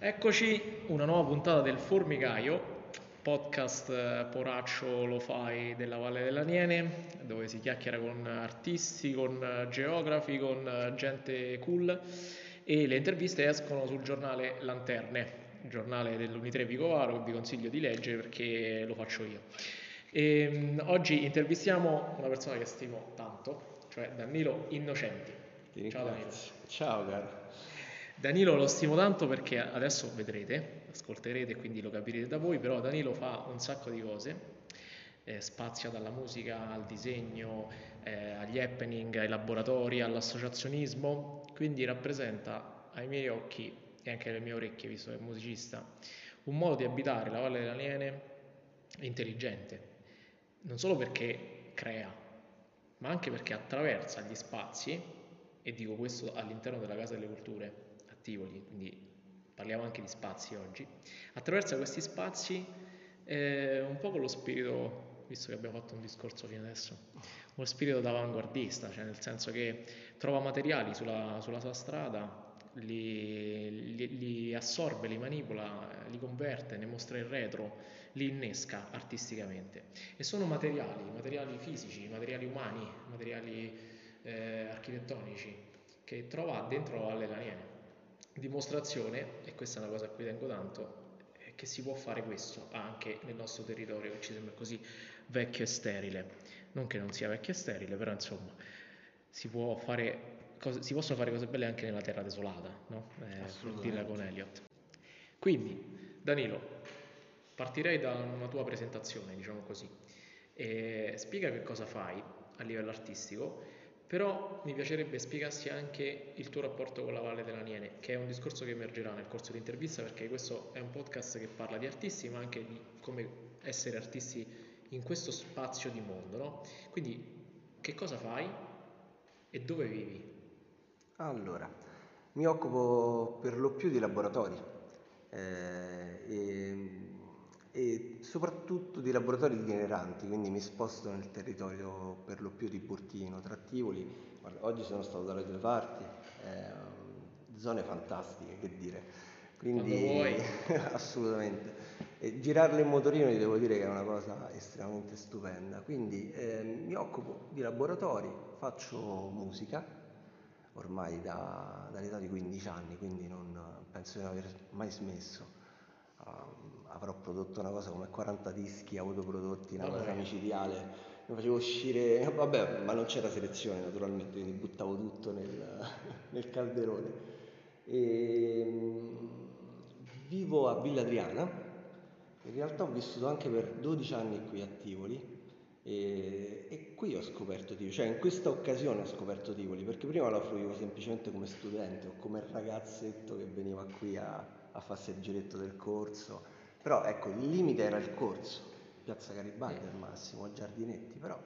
Eccoci, una nuova puntata del Formicaio, podcast eh, poraccio lo fai della Valle dell'Aniene, dove si chiacchiera con artisti, con eh, geografi, con eh, gente cool e le interviste escono sul giornale Lanterne, il giornale dell'Unitre Vicovaro che vi consiglio di leggere perché lo faccio io. E, ehm, oggi intervistiamo una persona che stimo tanto, cioè Danilo Innocenti. Ciao Danilo. Ciao caro. Danilo lo stimo tanto perché adesso vedrete, ascolterete quindi lo capirete da voi, però Danilo fa un sacco di cose, eh, spazia dalla musica al disegno, eh, agli happening, ai laboratori, all'associazionismo, quindi rappresenta ai miei occhi e anche alle mie orecchie, visto che è musicista, un modo di abitare la Valle dell'Aniene intelligente, non solo perché crea, ma anche perché attraversa gli spazi, e dico questo all'interno della Casa delle Culture, Tivoli, quindi parliamo anche di spazi oggi, attraverso questi spazi eh, un po' con lo spirito, visto che abbiamo fatto un discorso fino adesso, uno spirito d'avanguardista, cioè nel senso che trova materiali sulla, sulla sua strada, li, li, li, assorbe, li manipola, li converte, ne mostra il retro, li innesca artisticamente. E sono materiali, materiali fisici, materiali umani, materiali eh, architettonici che trova dentro Valle Laniene dimostrazione, e questa è una cosa a cui tengo tanto, è che si può fare questo anche nel nostro territorio che ci sembra così vecchio e sterile. Non che non sia vecchio e sterile, però insomma si, cose, si possono fare cose belle anche nella terra desolata, no? Eh, dirla con Elliot. Quindi, Danilo, partirei da una tua presentazione, diciamo così. E spiega che cosa fai a livello artistico però mi piacerebbe spiegassi anche il tuo rapporto con la Valle dell'Aniene, che è un discorso che emergerà nel corso dell'intervista, perché questo è un podcast che parla di artisti, ma anche di come essere artisti in questo spazio di mondo. No? Quindi, che cosa fai e dove vivi? Allora, mi occupo per lo più di laboratori. Eh, e e soprattutto di laboratori itineranti, quindi mi sposto nel territorio per lo più di Burtino, tra Tivoli. Guarda, oggi sono stato dalle due parti, eh, zone fantastiche, che dire. Quindi assolutamente. E girarle in motorino ti devo dire che è una cosa estremamente stupenda. Quindi eh, mi occupo di laboratori, faccio musica ormai da, dall'età di 15 anni, quindi non penso di non aver mai smesso. Um, avrò prodotto una cosa come 40 dischi autoprodotti, una cosa micidiale. Mi facevo uscire, vabbè, ma non c'era selezione naturalmente, quindi buttavo tutto nel, nel calderone. E, ehm, vivo a Villa Adriana, in realtà ho vissuto anche per 12 anni qui a Tivoli e, e, qui ho scoperto Tivoli, cioè in questa occasione ho scoperto Tivoli, perché prima la fruivo semplicemente come studente o come ragazzetto che veniva qui a, a farsi il giretto del corso però ecco, il limite era il corso, Piazza Garibaldi al massimo, Giardinetti, però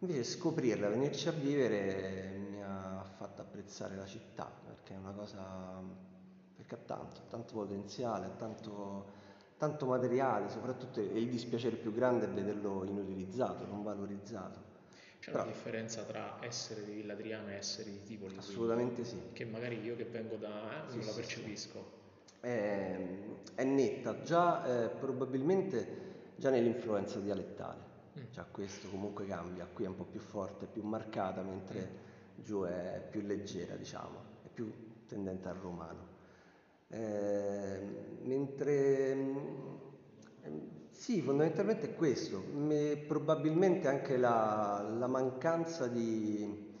invece scoprirla, venirci a vivere mi ha fatto apprezzare la città, perché è una cosa, perché ha tanto, tanto potenziale, ha tanto, tanto materiale, soprattutto il dispiacere più grande è vederlo inutilizzato, non valorizzato. C'è Però, una differenza tra essere di Villa Adriana e essere di Tivoli? Assolutamente quindi, sì. Che magari io che vengo da... Eh, non sì, la percepisco. Sì, è, è netta, già eh, probabilmente già nell'influenza dialettale, mm. già questo comunque cambia, qui è un po' più forte, più marcata, mentre mm. giù è più leggera, diciamo, è più tendente al romano. Eh, mentre mm, sì, fondamentalmente è questo, Me, probabilmente anche la, la mancanza di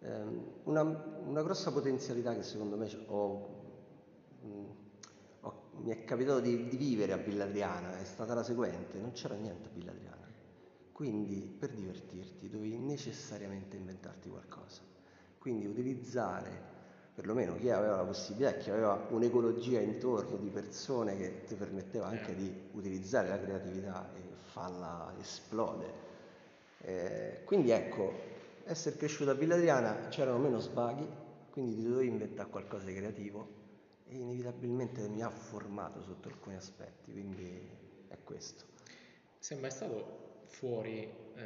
eh, una, una, grossa potenzialità che secondo me ho mi è capitato di, di, vivere a Villa Adriana, è stata la seguente, non c'era niente a Villa Adriana. Quindi per divertirti dovevi necessariamente inventarti qualcosa. Quindi utilizzare, perlomeno chi aveva la possibilità, chi aveva un'ecologia intorno di persone che ti permetteva anche di utilizzare la creatività e farla esplodere. Eh, quindi ecco, essere cresciuto a Villa Adriana c'erano meno svaghi, quindi ti dovevi inventare qualcosa di creativo e inevitabilmente mi ha formato sotto alcuni aspetti, quindi è questo. Sei mai stato fuori eh,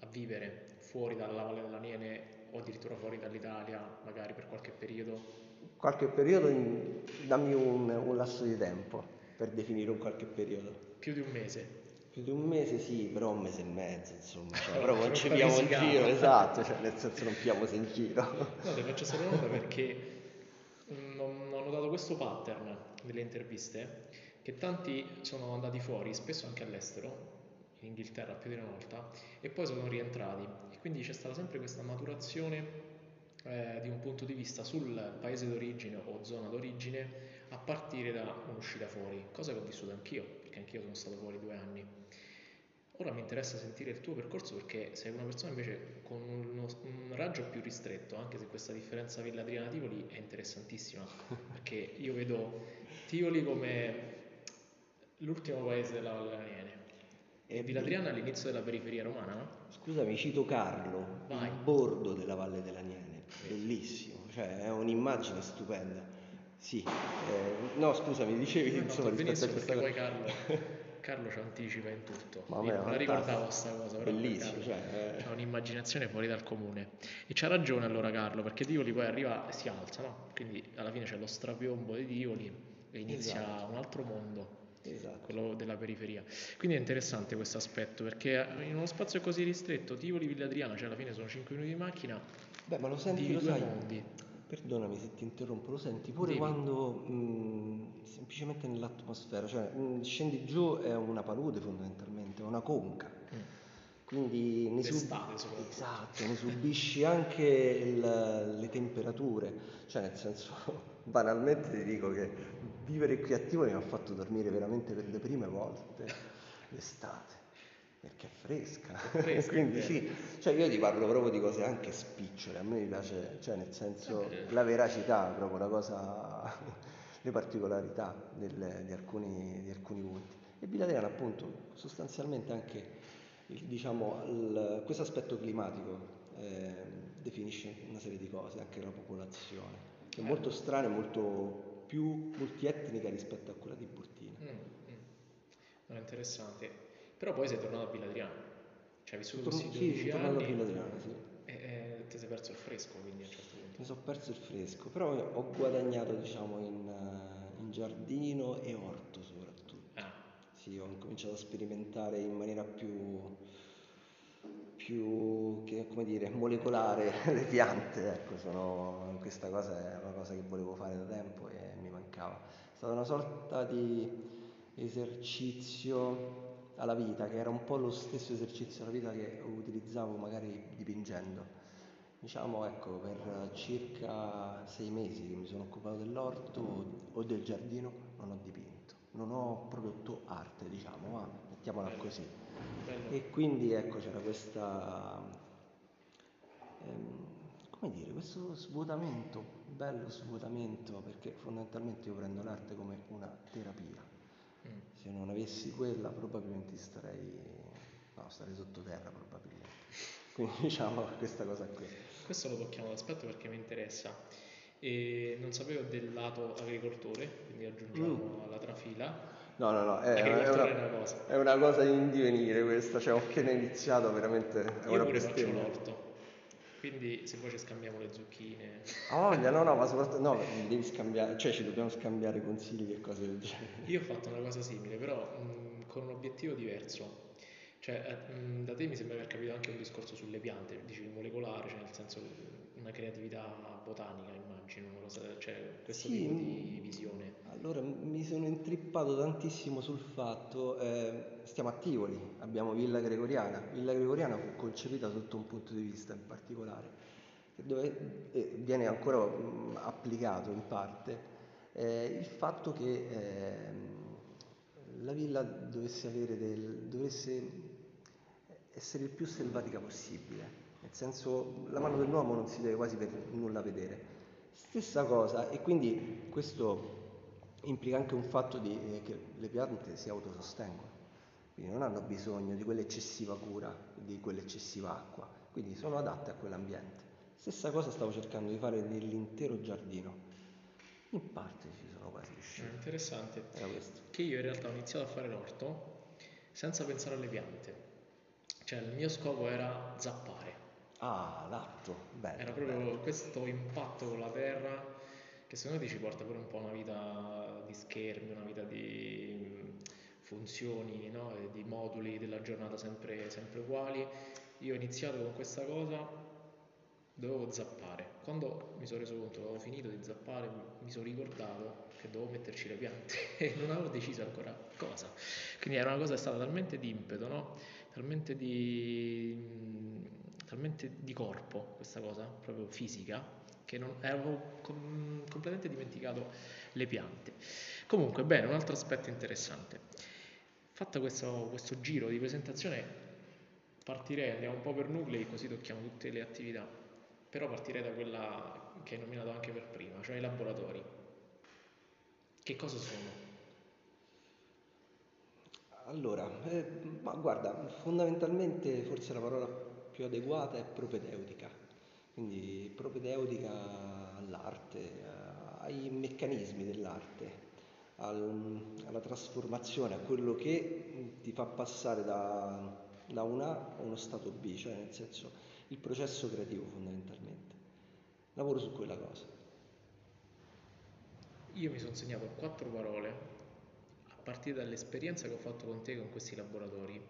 a vivere, fuori dalla Valle dell'Aniene o addirittura fuori dall'Italia, magari per qualche periodo? Qualche periodo in, dammi un, un lasso di tempo per definire un qualche periodo. Più di un mese. Più di un mese sì, però un mese e mezzo, insomma. Cioè, però non ci piamo in giro, esatto, cioè, nel senso non piamo in giro. No, ti faccio questa domanda perché ho notato questo pattern nelle interviste che tanti sono andati fuori, spesso anche all'estero, in Inghilterra più di una volta, e poi sono rientrati. E quindi c'è stata sempre questa maturazione eh, di un punto di vista sul paese d'origine o zona d'origine a partire da un'uscita fuori, cosa che ho vissuto anch'io, perché anch'io sono stato fuori due anni. Ora mi interessa sentire il tuo percorso perché sei una persona invece con uno- un raggio più ristretto, anche se questa differenza Villa Adriana Tivoli è interessantissima, perché io vedo Tivoli come l'ultimo paese della Valle dell'Aniene e Villa Adriana all'inizio della periferia romana, no? Scusami, cito Carlo, Vai. il bordo della Valle dell'Aniene, bellissimo, cioè è un'immagine stupenda. Sì, eh, no scusami, dicevi Hai insomma rispetto a questa cosa. poi Carlo, Carlo ci anticipa in tutto. Ma Io non la ricordavo questa cosa, però Bellissimo, cioè, eh. un'immaginazione fuori dal comune. E c'ha ragione allora Carlo, perché Tivoli poi arriva e si alza, no? Quindi alla fine c'è lo strapiombo di Tivoli e inizia Esatto. un altro mondo, Esatto. quello della periferia. Quindi è interessante questo aspetto, perché in uno spazio così ristretto, Tivoli, Villa Adriana, cioè alla fine sono 5 minuti di macchina, Beh, ma lo senti, di lo due sai, mondi. Perdonami se ti interrompo, lo senti pure Dimmi. quando mh, semplicemente nell'atmosfera, cioè mh, scendi giù è una palude fondamentalmente, è una conca. Mm. Quindi ne, sub- esatto, ne subisci anche il- le temperature, cioè nel senso banalmente ti dico che vivere qui a Tivoli mi ha fatto dormire veramente per le prime volte l'estate, perché è fresca, È fresca, quindi sì, cioè io ti parlo proprio di cose anche spicciole, a me mi piace, cioè nel senso la veracità, proprio la cosa, le particolarità del- di, alcuni, di alcuni punti. E Bilaterana appunto sostanzialmente anche il- diciamo, il- questo aspetto climatico eh, definisce una serie di cose, anche la popolazione, che è Eh. molto strana e molto più multietnica rispetto a quella di Burtina. Mm, mm. Interessante. Però poi sei tornato a Villa Adriana, cioè hai vissuto Torno- questi sì, 12 sono tornato a anni Bilaterana, sì. e, e ti sei perso il fresco quindi a un certo punto. Mi sono perso il fresco, però ho guadagnato diciamo in, in giardino e orto soprattutto. Ah, Sì, ho cominciato a sperimentare in maniera più, più che, come dire, molecolare le piante, ecco, sono, questa cosa è una cosa che volevo fare da tempo e mi mancava. È stata una sorta di esercizio alla vita, che era un po' lo stesso esercizio alla vita che utilizzavo magari dipingendo. Diciamo, ecco, per circa sei mesi che mi sono occupato dell'orto o del giardino non ho dipinto, non ho prodotto arte, diciamo, ma mettiamola così. E quindi ecco c'era questa, ehm, come dire, questo svuotamento, bello svuotamento, perché fondamentalmente io prendo l'arte come una terapia. Mm. Se non avessi quella probabilmente starei, no, starei sottoterra probabilmente. Quindi diciamo questa cosa qui. Questo lo tocchiamo d'aspetto perché mi interessa. E non sapevo del lato agricoltore, quindi aggiungiamo alla trafila. No, no, no, è, è una, è una cosa. è una cosa in divenire questa, cioè ho appena iniziato veramente, è Io una pure faccio bestemmia. l'orto, quindi se poi ci scambiamo le zucchine. Ha voglia, no, no, ma soprattutto, no, devi scambiare, cioè ci dobbiamo scambiare consigli e cose del genere. Io ho fatto una cosa simile, però mh, con un obiettivo diverso. Cioè, eh, da te mi sembra aver capito anche un discorso sulle piante, dici il molecolare, cioè nel senso una creatività botanica, immagino, cioè questo Sì, tipo mm. di visione. Allora, mi sono intrippato tantissimo sul fatto, eh, stiamo a Tivoli, abbiamo Villa Gregoriana, Villa Gregoriana fu concepita sotto un punto di vista in particolare, dove eh, viene ancora mm, applicato in parte, eh, il fatto che ehm, la villa dovesse, avere del, dovesse essere il più selvatica possibile, nel senso la mano dell'uomo non si deve quasi per nulla vedere. Stessa cosa, e quindi questo implica anche un fatto di, eh, che le piante si autosostengono, quindi non hanno bisogno di quell'eccessiva cura, di quell'eccessiva acqua, quindi sono adatte a quell'ambiente. Stessa cosa stavo cercando di fare nell'intero giardino. In parte ci sono quasi riuscito. interessante. Era questo. Che io in realtà ho iniziato a fare l'orto senza pensare alle piante. Cioè, il mio scopo era zappare. Ah, l'atto, bello. Era bello. proprio questo impatto con la terra che secondo me ci porta pure un po' una vita di schermi, una vita di funzioni, no? di moduli della giornata sempre, sempre uguali. Io ho iniziato con questa cosa, dovevo zappare. Quando mi sono reso conto che avevo finito di zappare, mi sono ricordato che dovevo metterci le piante e non avevo deciso ancora cosa. Quindi era una cosa stata talmente di impeto, no? Talmente, di, talmente di corpo questa cosa, proprio fisica, che non, avevo com- completamente dimenticato le piante. Comunque, bene, un altro aspetto interessante. Fatto questo, questo giro di presentazione, partirei, andiamo un po' per nuclei, così tocchiamo tutte le attività, però partirei da quella che hai nominato anche per prima, cioè i laboratori. Che cosa sono? Allora, eh, ma guarda, fondamentalmente forse la parola più adeguata è propedeutica, quindi propedeutica all'arte, ai meccanismi dell'arte, al- alla trasformazione, a quello che ti fa passare da, da un A a uno stato B, cioè nel senso il processo creativo fondamentalmente. Lavoro su quella cosa. Io mi sono segnato quattro parole partire dall'esperienza che ho fatto con te con questi laboratori.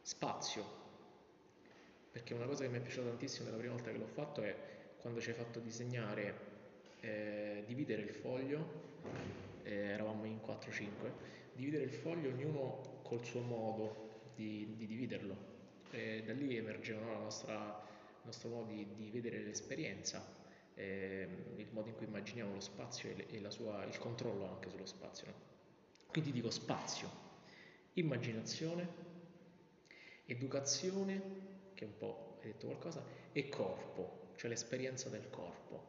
Spazio, perché una cosa che mi è piaciuta tantissimo la prima volta che l'ho fatto è quando ci hai fatto disegnare, eh, dividere il foglio eh, eravamo in 4-5, dividere il foglio ognuno col suo modo di, di dividerlo. E da lì emergeva no, il nostro modo di, di vedere l'esperienza, eh, il modo in cui immaginiamo lo spazio e, e sua, il controllo anche sullo spazio. No? Quindi dico spazio, immaginazione, educazione, che un po' hai detto qualcosa, e corpo, cioè l'esperienza del corpo.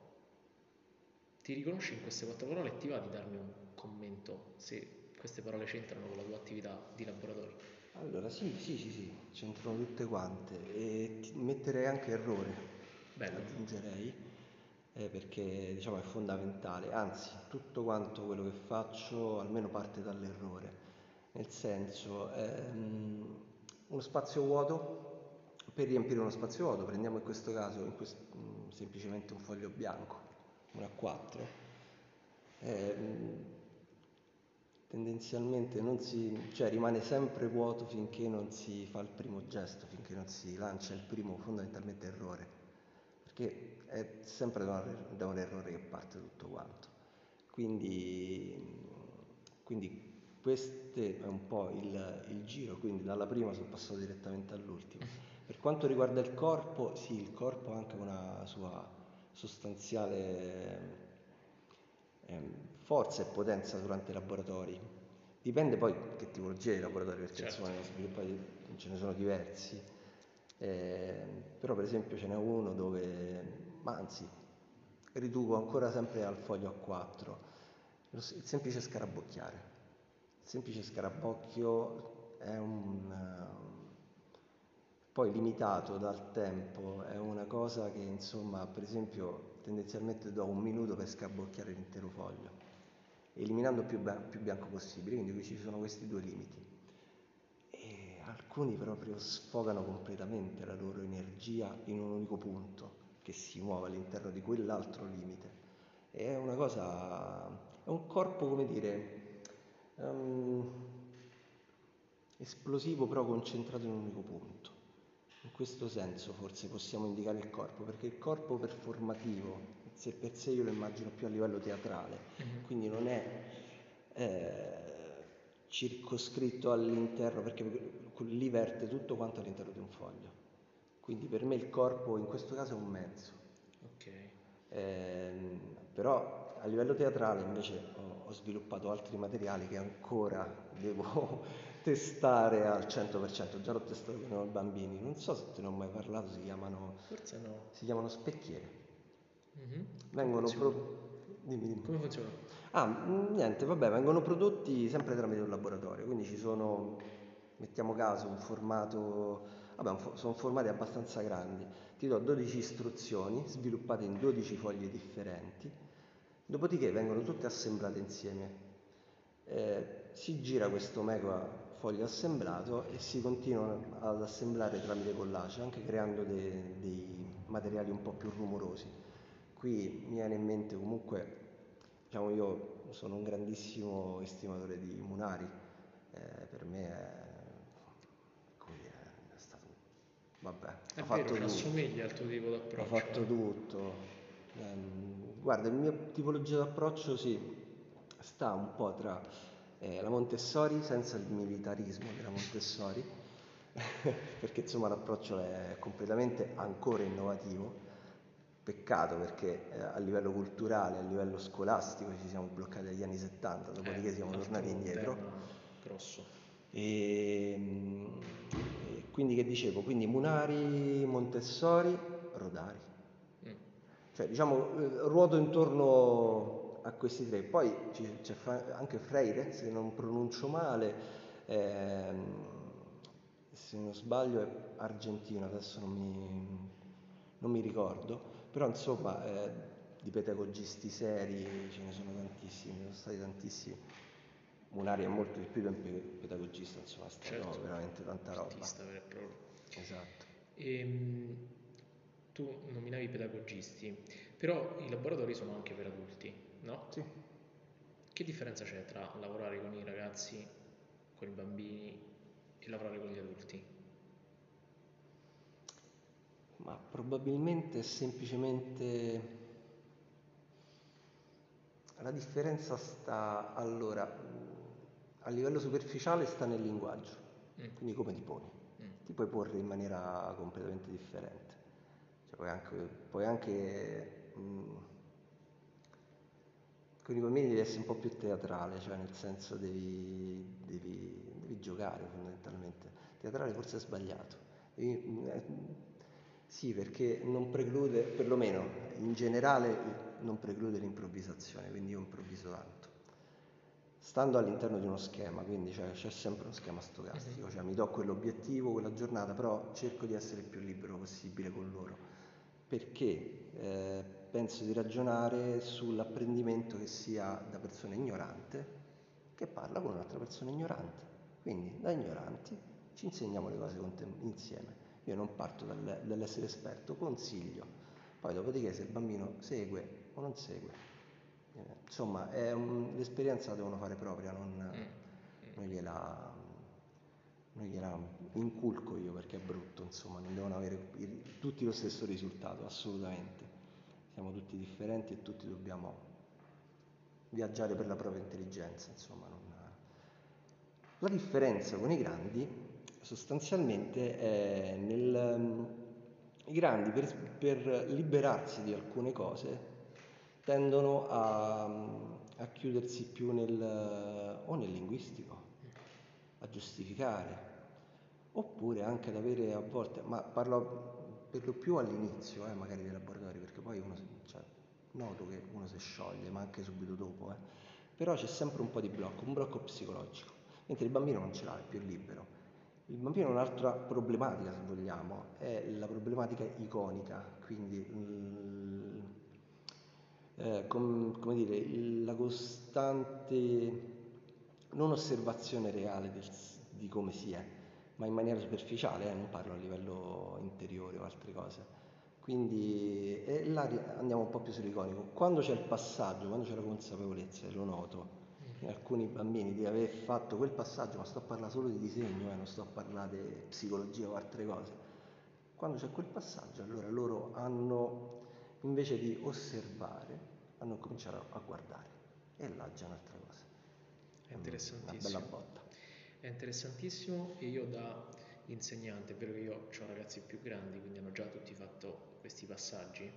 Ti riconosci in queste quattro parole e ti va di darmi un commento se queste parole c'entrano con la tua attività di laboratorio. Allora, sì, sì, sì, sì, c'entrano tutte quante e metterei anche errore, Bello. aggiungerei, eh, perché diciamo è fondamentale, anzi tutto quanto quello che faccio almeno parte dall'errore, nel senso ehm, uno spazio vuoto, per riempire uno spazio vuoto prendiamo in questo caso in quest- mm, semplicemente un foglio bianco, un A4, ehm, tendenzialmente si, cioè rimane sempre vuoto finché non si fa il primo gesto, finché non si lancia il primo fondamentalmente errore, perché è sempre da un, da un errore che parte tutto quanto. Quindi, quindi questo è un po' il, il, giro, quindi dalla prima sono passato direttamente all'ultima. Per quanto riguarda il corpo, sì, il corpo ha anche una sua sostanziale ehm, forza e potenza durante i laboratori. Dipende poi che tipologia di laboratori, perché certo. insomma ce ne sono diversi. Eh, però per esempio ce n'è uno dove, anzi, riduco ancora sempre al foglio A4, il semplice scarabocchiare. Il semplice scarabocchio è un... poi limitato dal tempo, è una cosa che insomma, per esempio, tendenzialmente do un minuto per scarabocchiare l'intero foglio eliminando più, più bianco possibile, quindi qui ci sono questi due limiti. Alcuni proprio sfogano completamente la loro energia in un unico punto che si muove all'interno di quell'altro limite. È una cosa, è un corpo, come dire, um, esplosivo però concentrato in un unico punto. In questo senso forse possiamo indicare il corpo, perché il corpo performativo sé per sé io lo immagino più a livello teatrale, mm-hmm. quindi non è eh, circoscritto all'interno, perché lì verte tutto quanto all'interno di un foglio. Quindi per me il corpo in questo caso è un mezzo. Okay. Eh, però a livello teatrale invece ho, ho, sviluppato altri materiali che ancora devo testare al 100%, già l'ho testato con i bambini, non so se te ne ho mai parlato, si chiamano, Forse no. si chiamano specchiere. Mm-hmm. Vengono pro... dimmi, dimmi. Come funziona? Ah, mm, niente, vabbè, vengono prodotti sempre tramite un laboratorio, quindi ci sono, mettiamo caso, un formato, vabbè, sono formati abbastanza grandi. Ti do 12 istruzioni sviluppate in 12 foglie differenti, dopodiché vengono tutte assemblate insieme. Eh, si gira questo mega foglio assemblato e si continua ad assemblare tramite collage, anche creando dei, dei materiali un po' più rumorosi. qui mi viene in mente comunque, diciamo io sono un grandissimo estimatore di Munari, eh, per me è, come dire, è stato, vabbè, È ha fatto vero, tutto, assomiglia al tuo tipo ha d'approccio. fatto tutto. Ehm, guarda, il mio tipologia d'approccio sì, sta un po' tra eh, la Montessori senza il militarismo della Montessori, perché insomma l'approccio è completamente ancora innovativo. Peccato perché eh, a livello culturale, a livello scolastico ci siamo bloccati agli anni 70, dopodiché Eh, siamo tornati indietro. grosso. E, mm, e quindi che dicevo? Quindi Munari, Montessori, Rodari. Mm. Cioè, diciamo, eh, ruoto intorno a questi tre. Poi c'è anche Freire, se non pronuncio male, ehm, se non sbaglio è argentino, adesso non mi, non mi ricordo, però insomma eh, di pedagogisti seri ce ne sono tantissimi, sono stati tantissimi. Munari è molto di più di un pe- pedagogista, insomma, è stato Certo. veramente tanta roba. Artista vero e proprio. Esatto. Ehm, tu nominavi i pedagogisti, però i laboratori sono anche per adulti, no? Sì. Che differenza c'è tra lavorare con i ragazzi, con i bambini e lavorare con gli adulti? Ma probabilmente è semplicemente la differenza sta allora a livello superficiale sta nel linguaggio, Mm. quindi come ti poni. Mm. Ti puoi porre in maniera completamente differente. Cioè, puoi anche, puoi anche mh, con i bambini devi essere un po' più teatrale, cioè nel senso devi, devi- devi giocare fondamentalmente. Teatrale forse è sbagliato. Devi- eh, sì, perché non preclude, perlomeno in generale non preclude l'improvvisazione, quindi io improvviso tanto. Stando all'interno di uno schema, quindi cioè, c'è sempre uno schema stocastico, cioè mi do quell'obiettivo, quella giornata, però cerco di essere il più libero possibile con loro, perché eh, penso di ragionare sull'apprendimento che sia da persona ignorante che parla con un'altra persona ignorante. Quindi da ignoranti ci insegniamo le cose insieme. Io non parto dal- dall'essere esperto, consiglio. Poi dopodiché se il bambino segue o non segue. Insomma, è un- l'esperienza la devono fare propria, non, Mm. non gliela, non gliela inculco io perché è brutto, insomma, non devono avere i- tutti lo stesso risultato, assolutamente. Siamo tutti differenti e tutti dobbiamo viaggiare per la propria intelligenza, insomma. non- La differenza con i grandi sostanzialmente è nel... mm, I grandi per, per liberarsi di alcune cose tendono a, a chiudersi più nel, o nel linguistico, a giustificare, oppure anche ad avere a volte, ma parlo per lo più all'inizio, eh, magari dei laboratori, perché poi uno, cioè, noto che uno si scioglie, ma anche subito dopo, eh. però c'è sempre un po' di blocco, un blocco psicologico, mentre il bambino non ce l'ha, è più libero. Il bambino ha un'altra problematica, se vogliamo, è la problematica iconica, quindi eh, com- come dire, il- la costante non osservazione reale del di come si è, ma in maniera superficiale, eh, non parlo a livello interiore o altre cose. Quindi e là andiamo un po' più sull'iconico. Quando c'è il passaggio, quando c'è la consapevolezza, e lo noto, in alcuni bambini di aver fatto quel passaggio, ma sto a parlare solo di disegno, eh, non sto a parlare di psicologia o altre cose. Quando c'è quel passaggio, allora loro hanno, invece di osservare, hanno cominciato a guardare. E là già un'altra cosa. È Una interessantissimo. bella botta. È interessantissimo e io da insegnante, è vero che io ho ragazzi più grandi, quindi hanno già tutti fatto questi passaggi,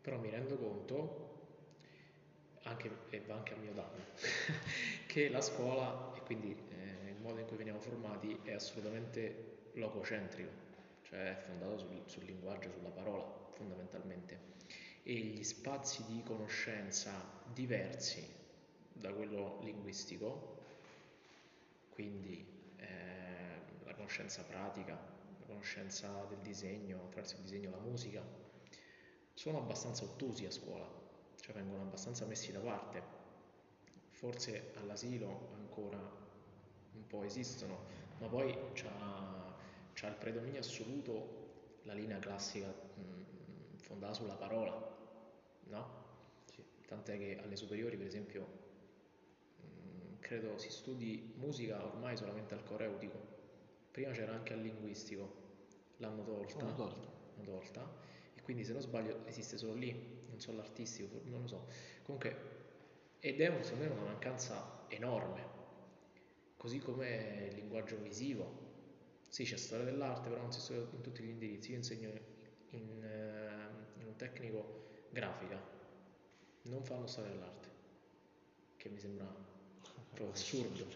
però mi rendo conto, anche, e va anche a mio danno, che la scuola e quindi eh, il modo in cui veniamo formati è assolutamente logocentrico, cioè è fondato sul, sul linguaggio, sulla parola fondamentalmente e gli spazi di conoscenza diversi da quello linguistico, quindi eh, la conoscenza pratica, la conoscenza del disegno, attraverso il disegno, la musica, sono abbastanza ottusi a scuola, cioè vengono abbastanza messi da parte. Forse all'asilo ancora un po' esistono, ma poi c'ha, c'ha il predominio assoluto la linea classica mh, fondata sulla parola, no? Sì. Tant'è che alle superiori, per esempio, mh, credo si studi musica ormai solamente al coreutico. Prima c'era anche al linguistico, l'hanno tolta, L'hanno tolta. tolta, e quindi se non sbaglio esiste solo lì, non so l'artistico, non lo so. Comunque, ed è un- secondo me una mancanza enorme, così come il linguaggio visivo. Sì, c'è storia dell'arte, però non si studia in tutti gli indirizzi. Io insegno in, tecnico grafica, non fanno storia dell'arte, che mi sembra proprio assurdo,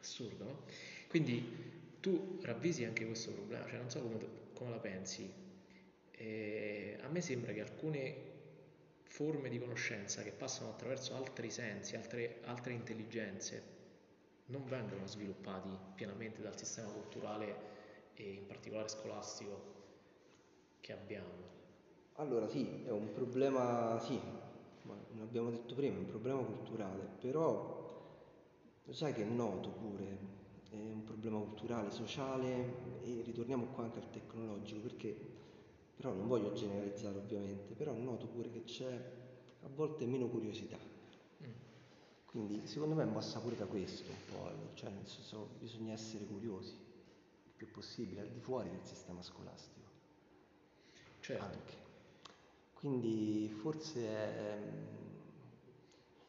assurdo, no? Quindi tu ravvisi anche questo problema, cioè non so come, come la pensi. Eh, a me sembra che alcune forme di conoscenza che passano attraverso altri sensi, altre, altre intelligenze, non vengono sviluppati pienamente dal sistema culturale e in particolare scolastico che abbiamo. Allora sì, è un problema, sì, ma abbiamo detto prima, è un problema culturale, però lo sai che è noto pure, è un problema culturale, sociale e ritorniamo qua anche al tecnologico, perché però non voglio generalizzare ovviamente, però noto pure che c'è a volte meno curiosità. Mm. Quindi secondo me è mossa pure da questo un po', cioè nel senso bisogna essere curiosi il più possibile, al di fuori del sistema scolastico. Certo, Anche. Quindi forse è...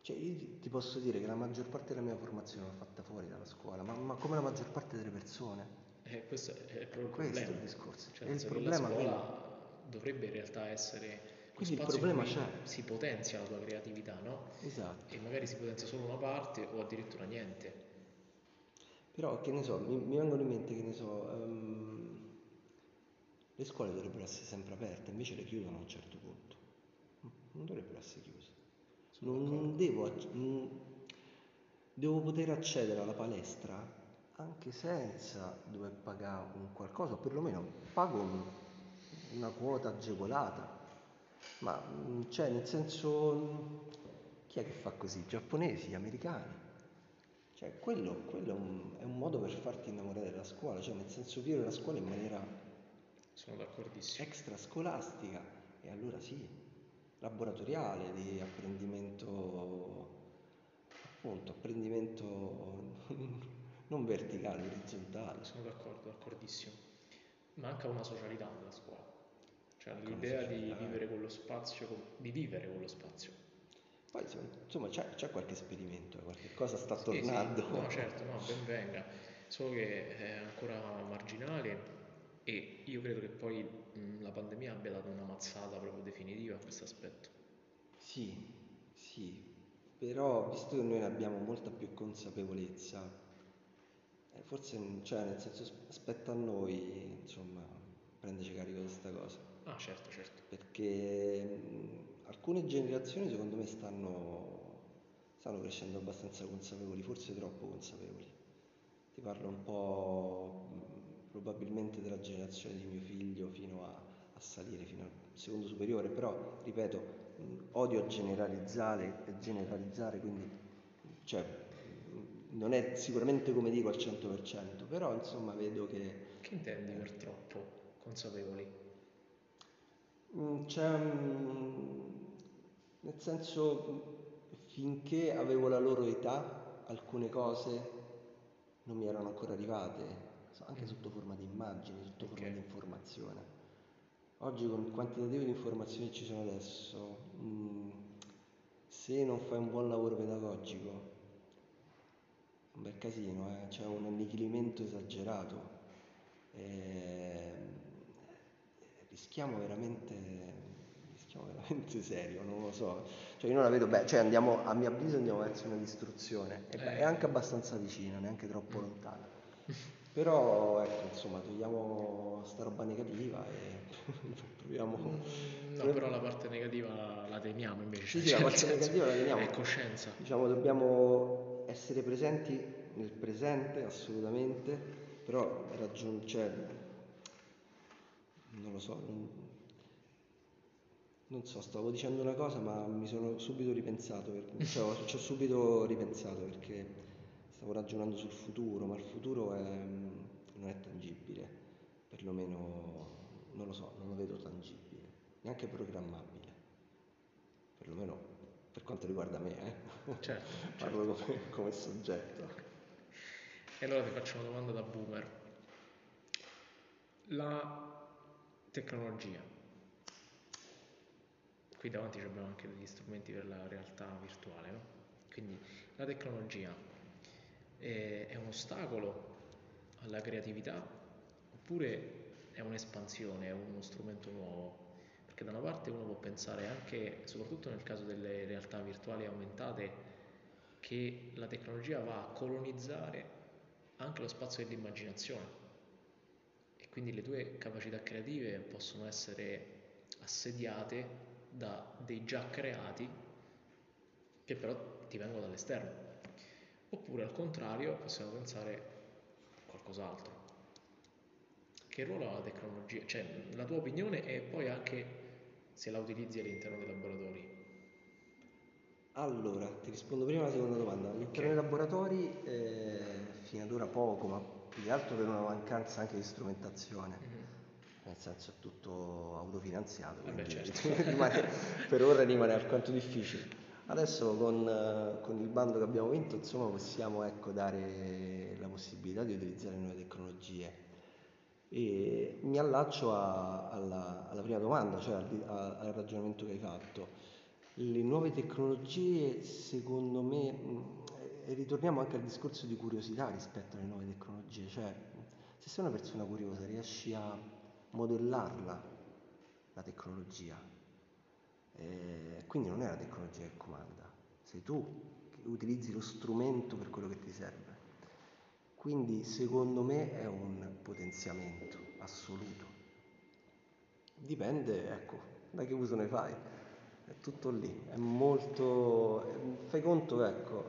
Cioè io ti- posso dire che la maggior parte della mia formazione l'ho fatta fuori dalla scuola, ma, ma come la maggior parte delle persone. eh, questo è proprio il Questo è problema. il discorso. Cioè, E il problema la quindi- scuola dovrebbe in realtà essere Quindi il problema c'è. si potenzia la tua creatività, no? Esatto. E magari si potenzia solo una parte o addirittura niente. Però che ne so, mi, mi vengono in mente che ne so, ehm, le scuole dovrebbero essere sempre aperte, invece le chiudono a un certo punto. Non dovrebbero essere chiuse. Non devo, non- devo poter accedere alla palestra anche senza dover pagare un qualcosa, o perlomeno pago un- una quota agevolata. Ma mm, cioè, nel senso, mm, chi è che fa così? Giapponesi, americani? Cioè, quello, quello è, un, è un modo per farti innamorare della scuola, cioè nel senso vivere la scuola in maniera Sono d'accordissimo. extrascolastica e allora sì, laboratoriale, di apprendimento, appunto, apprendimento non verticale, orizzontale. Sono d'accordo, d'accordissimo. Manca una socialità nella scuola. Cioè Manca l'idea di socialità. vivere quello spazio, con- di vivere quello spazio. Poi insomma, c'è, c'è qualche esperimento, eh, qualche cosa sta Sì, sì. tornando. No, certo, no, ben venga. Solo che è ancora marginale e io credo che poi mh, la pandemia abbia dato una mazzata proprio definitiva a questo aspetto. Sì, sì, però visto che noi ne abbiamo molta più consapevolezza, eh, forse, cioè, nel senso, sp- spetta a noi, insomma, prenderci carico di questa cosa, Ah, certo, certo. perché mh, alcune generazioni secondo me stanno, stanno crescendo abbastanza consapevoli, forse troppo consapevoli. Ti parlo un po' probabilmente della generazione di mio figlio fino a, a salire, fino al secondo superiore, però, ripeto, mh, odio generalizzare, generalizzare quindi, cioè, mh, non è sicuramente come dico al 100%, però insomma vedo che Che intendi per troppo consapevoli? Un- nel senso, finché avevo la loro età, alcune cose non mi erano ancora arrivate, anche sotto forma di immagini, sotto forma di informazione. Oggi con il quantitativo di informazioni che ci sono adesso, mm, se non fai un buon lavoro pedagogico, un bel casino, eh, C'è un annichilimento esagerato. Ehm, rischiamo veramente, rischiamo veramente serio, non lo so. Cioè io non la vedo bene, cioè andiamo, a mio avviso andiamo verso una distruzione, e beh, Eh. è anche abbastanza vicina, neanche troppo lontana. Però ecco, insomma, togliamo sta roba negativa e proviamo... Mm, No, però la parte negativa la teniamo invece. Sì, sì, cioè, la parte negativa la teniamo. È coscienza. Diciamo, dobbiamo essere presenti nel presente assolutamente, però raggiun- cioè, non lo so, non, non so, stavo dicendo una cosa ma mi sono subito ripensato, per- cioè, ci ho subito ripensato perché stavo ragionando sul futuro, ma il futuro è, non è tangibile, perlomeno non lo so, non lo vedo tangibile, neanche programmabile. perlomeno per quanto riguarda me, eh? Certo, parlo come, come soggetto. E allora ti faccio una domanda da boomer. La tecnologia. Qui davanti abbiamo anche degli strumenti per la realtà virtuale, no? Quindi la tecnologia è, è un ostacolo alla creatività oppure è un'espansione, è uno strumento nuovo? Perché da una parte uno può pensare anche, soprattutto nel caso delle realtà virtuali aumentate, che la tecnologia va a colonizzare anche lo spazio dell'immaginazione e quindi le tue capacità creative possono essere assediate da dei già creati che però ti vengono dall'esterno. Oppure al contrario possiamo pensare a qualcos'altro. Che ruolo ha la tecnologia? Cioè, la tua opinione e poi anche se la utilizzi all'interno dei laboratori. Allora, ti rispondo prima alla seconda domanda. All'interno okay. dei laboratori eh, fino ad ora poco, ma più che altro per una mancanza anche di strumentazione. Mm-hmm. Nel senso è tutto autofinanziato, quindi certo. rimane, per ora rimane alquanto difficile. Adesso con, con, il bando che abbiamo vinto insomma, possiamo ecco, dare la possibilità di utilizzare nuove tecnologie. E mi allaccio a, alla, alla, prima domanda, cioè al, al ragionamento che hai fatto le nuove tecnologie, secondo me, e ritorniamo anche al discorso di curiosità rispetto alle nuove tecnologie, cioè se sei una persona curiosa riesci a modellarla la tecnologia, eh, quindi non è la tecnologia che comanda, sei tu che utilizzi lo strumento per quello che ti serve. Quindi secondo me è un potenziamento assoluto. Dipende, ecco, da che uso ne fai è tutto lì, è molto... fai conto, ecco,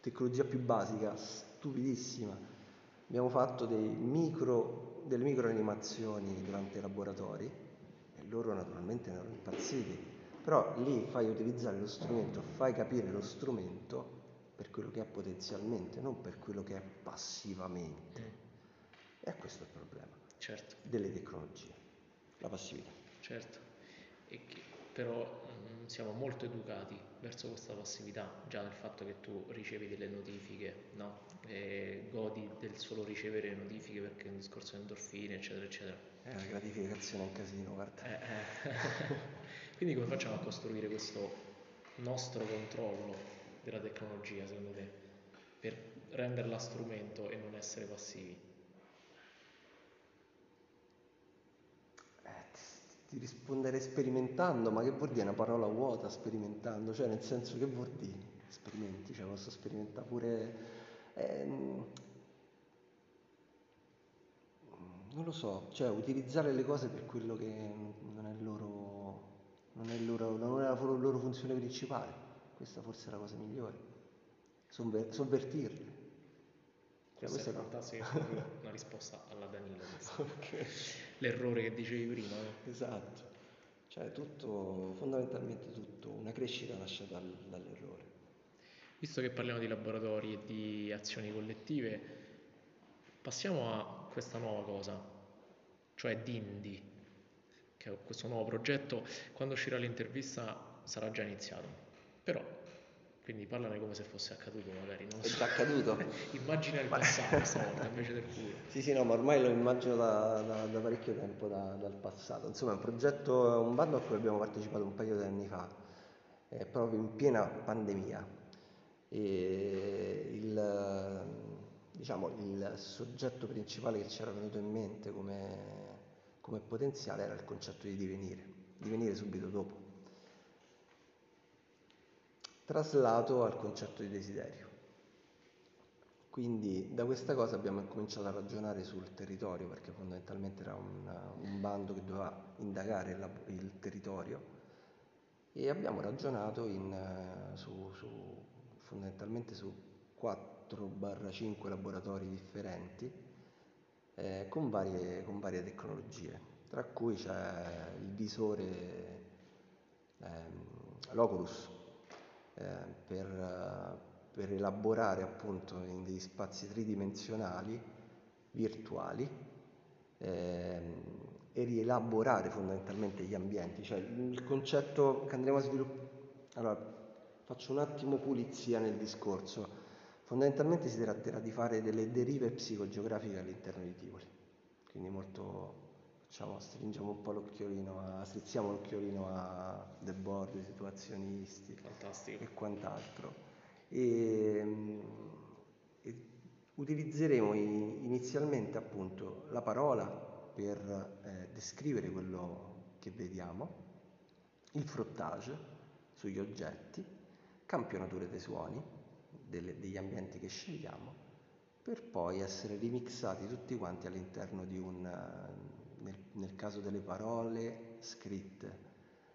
tecnologia più basica, stupidissima. Abbiamo fatto micro, delle micro animazioni durante i laboratori e loro naturalmente erano impazziti, però lì fai utilizzare lo strumento, fai capire lo strumento per quello che è potenzialmente, non per quello che è passivamente. Mm. E questo è il problema certo. delle tecnologie, la passività. Certo, e che, però siamo molto educati verso questa passività, già nel fatto che tu ricevi delle notifiche, no? E godi del solo ricevere notifiche perché è un discorso di endorfine, eccetera, eccetera. È la gratificazione è un casino, guarda. Eh, eh. Quindi come facciamo a costruire questo nostro controllo della tecnologia, secondo te, per renderla strumento e non essere passivi? Ti risponderei sperimentando, ma che vuol dire una parola vuota sperimentando? Cioè nel senso che vuol dire? Sperimenti, cioè posso sperimentare pure... Ehm, non lo so, cioè utilizzare le cose per quello che non è loro, non è loro, non è la loro funzione principale, questa forse è la cosa migliore, Sovver- sovvertirle. Cioè, questa è fantastica, una risposta alla Danilo. okay l'errore che dicevi prima. No? Esatto, cioè tutto, fondamentalmente tutto, una crescita nasce dal, dall'errore. Visto che parliamo di laboratori e di azioni collettive, passiamo a questa nuova cosa, cioè Dindi, che questo nuovo progetto, quando uscirà l'intervista sarà già iniziato, però quindi parlane come se fosse accaduto magari. Non è so. già accaduto? Immagina il passato stavolta invece del futuro. Sì, sì, no, ma ormai lo immagino da, da, da parecchio tempo, da, dal passato. Insomma, è un progetto, un bando a cui abbiamo partecipato un paio di anni fa, eh, proprio in piena pandemia. E il, diciamo, il soggetto principale che ci era venuto in mente come, come potenziale era il concetto di divenire, divenire subito dopo traslato al concetto di desiderio. Quindi da questa cosa abbiamo cominciato a ragionare sul territorio, perché fondamentalmente era un, un bando che doveva indagare la, il territorio e abbiamo ragionato in, su, su, fondamentalmente su 4-5 laboratori differenti eh, con, varie, con, varie, tecnologie, tra cui c'è il visore eh, Loculus eh, per, per, elaborare appunto in degli spazi tridimensionali virtuali eh, e rielaborare fondamentalmente gli ambienti, cioè il concetto che andremo a sviluppare allora, faccio un attimo pulizia nel discorso. Fondamentalmente si tratterà di fare delle derive psicogeografiche all'interno di Tivoli, quindi molto, facciamo, stringiamo un po' l'occhiolino, a, strizziamo l'occhiolino a debord, situazionisti Fantastico. e quant'altro. E, e utilizzeremo inizialmente appunto la parola per eh, descrivere quello che vediamo, il frottage sugli oggetti, campionature dei suoni, delle, degli ambienti che scegliamo, per poi essere remixati tutti quanti all'interno di un, nel, nel caso delle parole scritte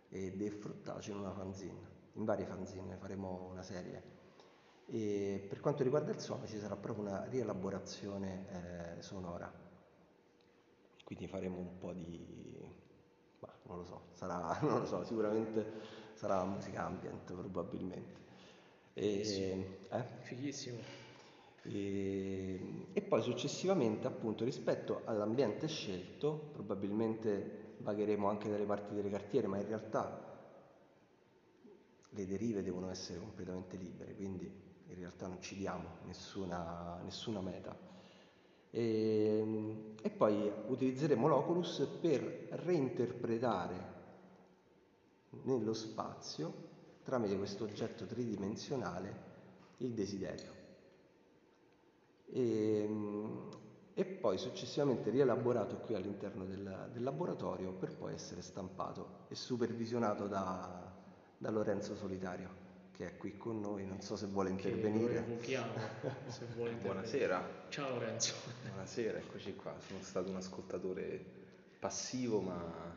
e del frottage in una fanzine, in varie fanzine, faremo una serie. E per quanto riguarda il suono ci sarà proprio una rielaborazione eh, sonora, quindi faremo un po' di non lo so, sarà, non lo so, sicuramente sarà musica ambient probabilmente. E, eh? Fighissimo. E, e, poi successivamente, appunto, rispetto all'ambiente scelto, probabilmente vagheremo anche dalle parti delle cartiere, ma in realtà le derive devono essere completamente libere, quindi in realtà non ci diamo nessuna, nessuna meta. E, ehm, e poi utilizzeremo l'Oculus per reinterpretare nello spazio, tramite questo oggetto tridimensionale, il desiderio. E, ehm, e poi successivamente rielaborato qui all'interno del, del, laboratorio per poi essere stampato e supervisionato da, da Lorenzo Solitario che è qui con noi, non so se vuole intervenire. Evochiamo, se vuole intervenire. Buonasera. Ciao Lorenzo. Buonasera, eccoci qua. Sono stato un ascoltatore passivo ma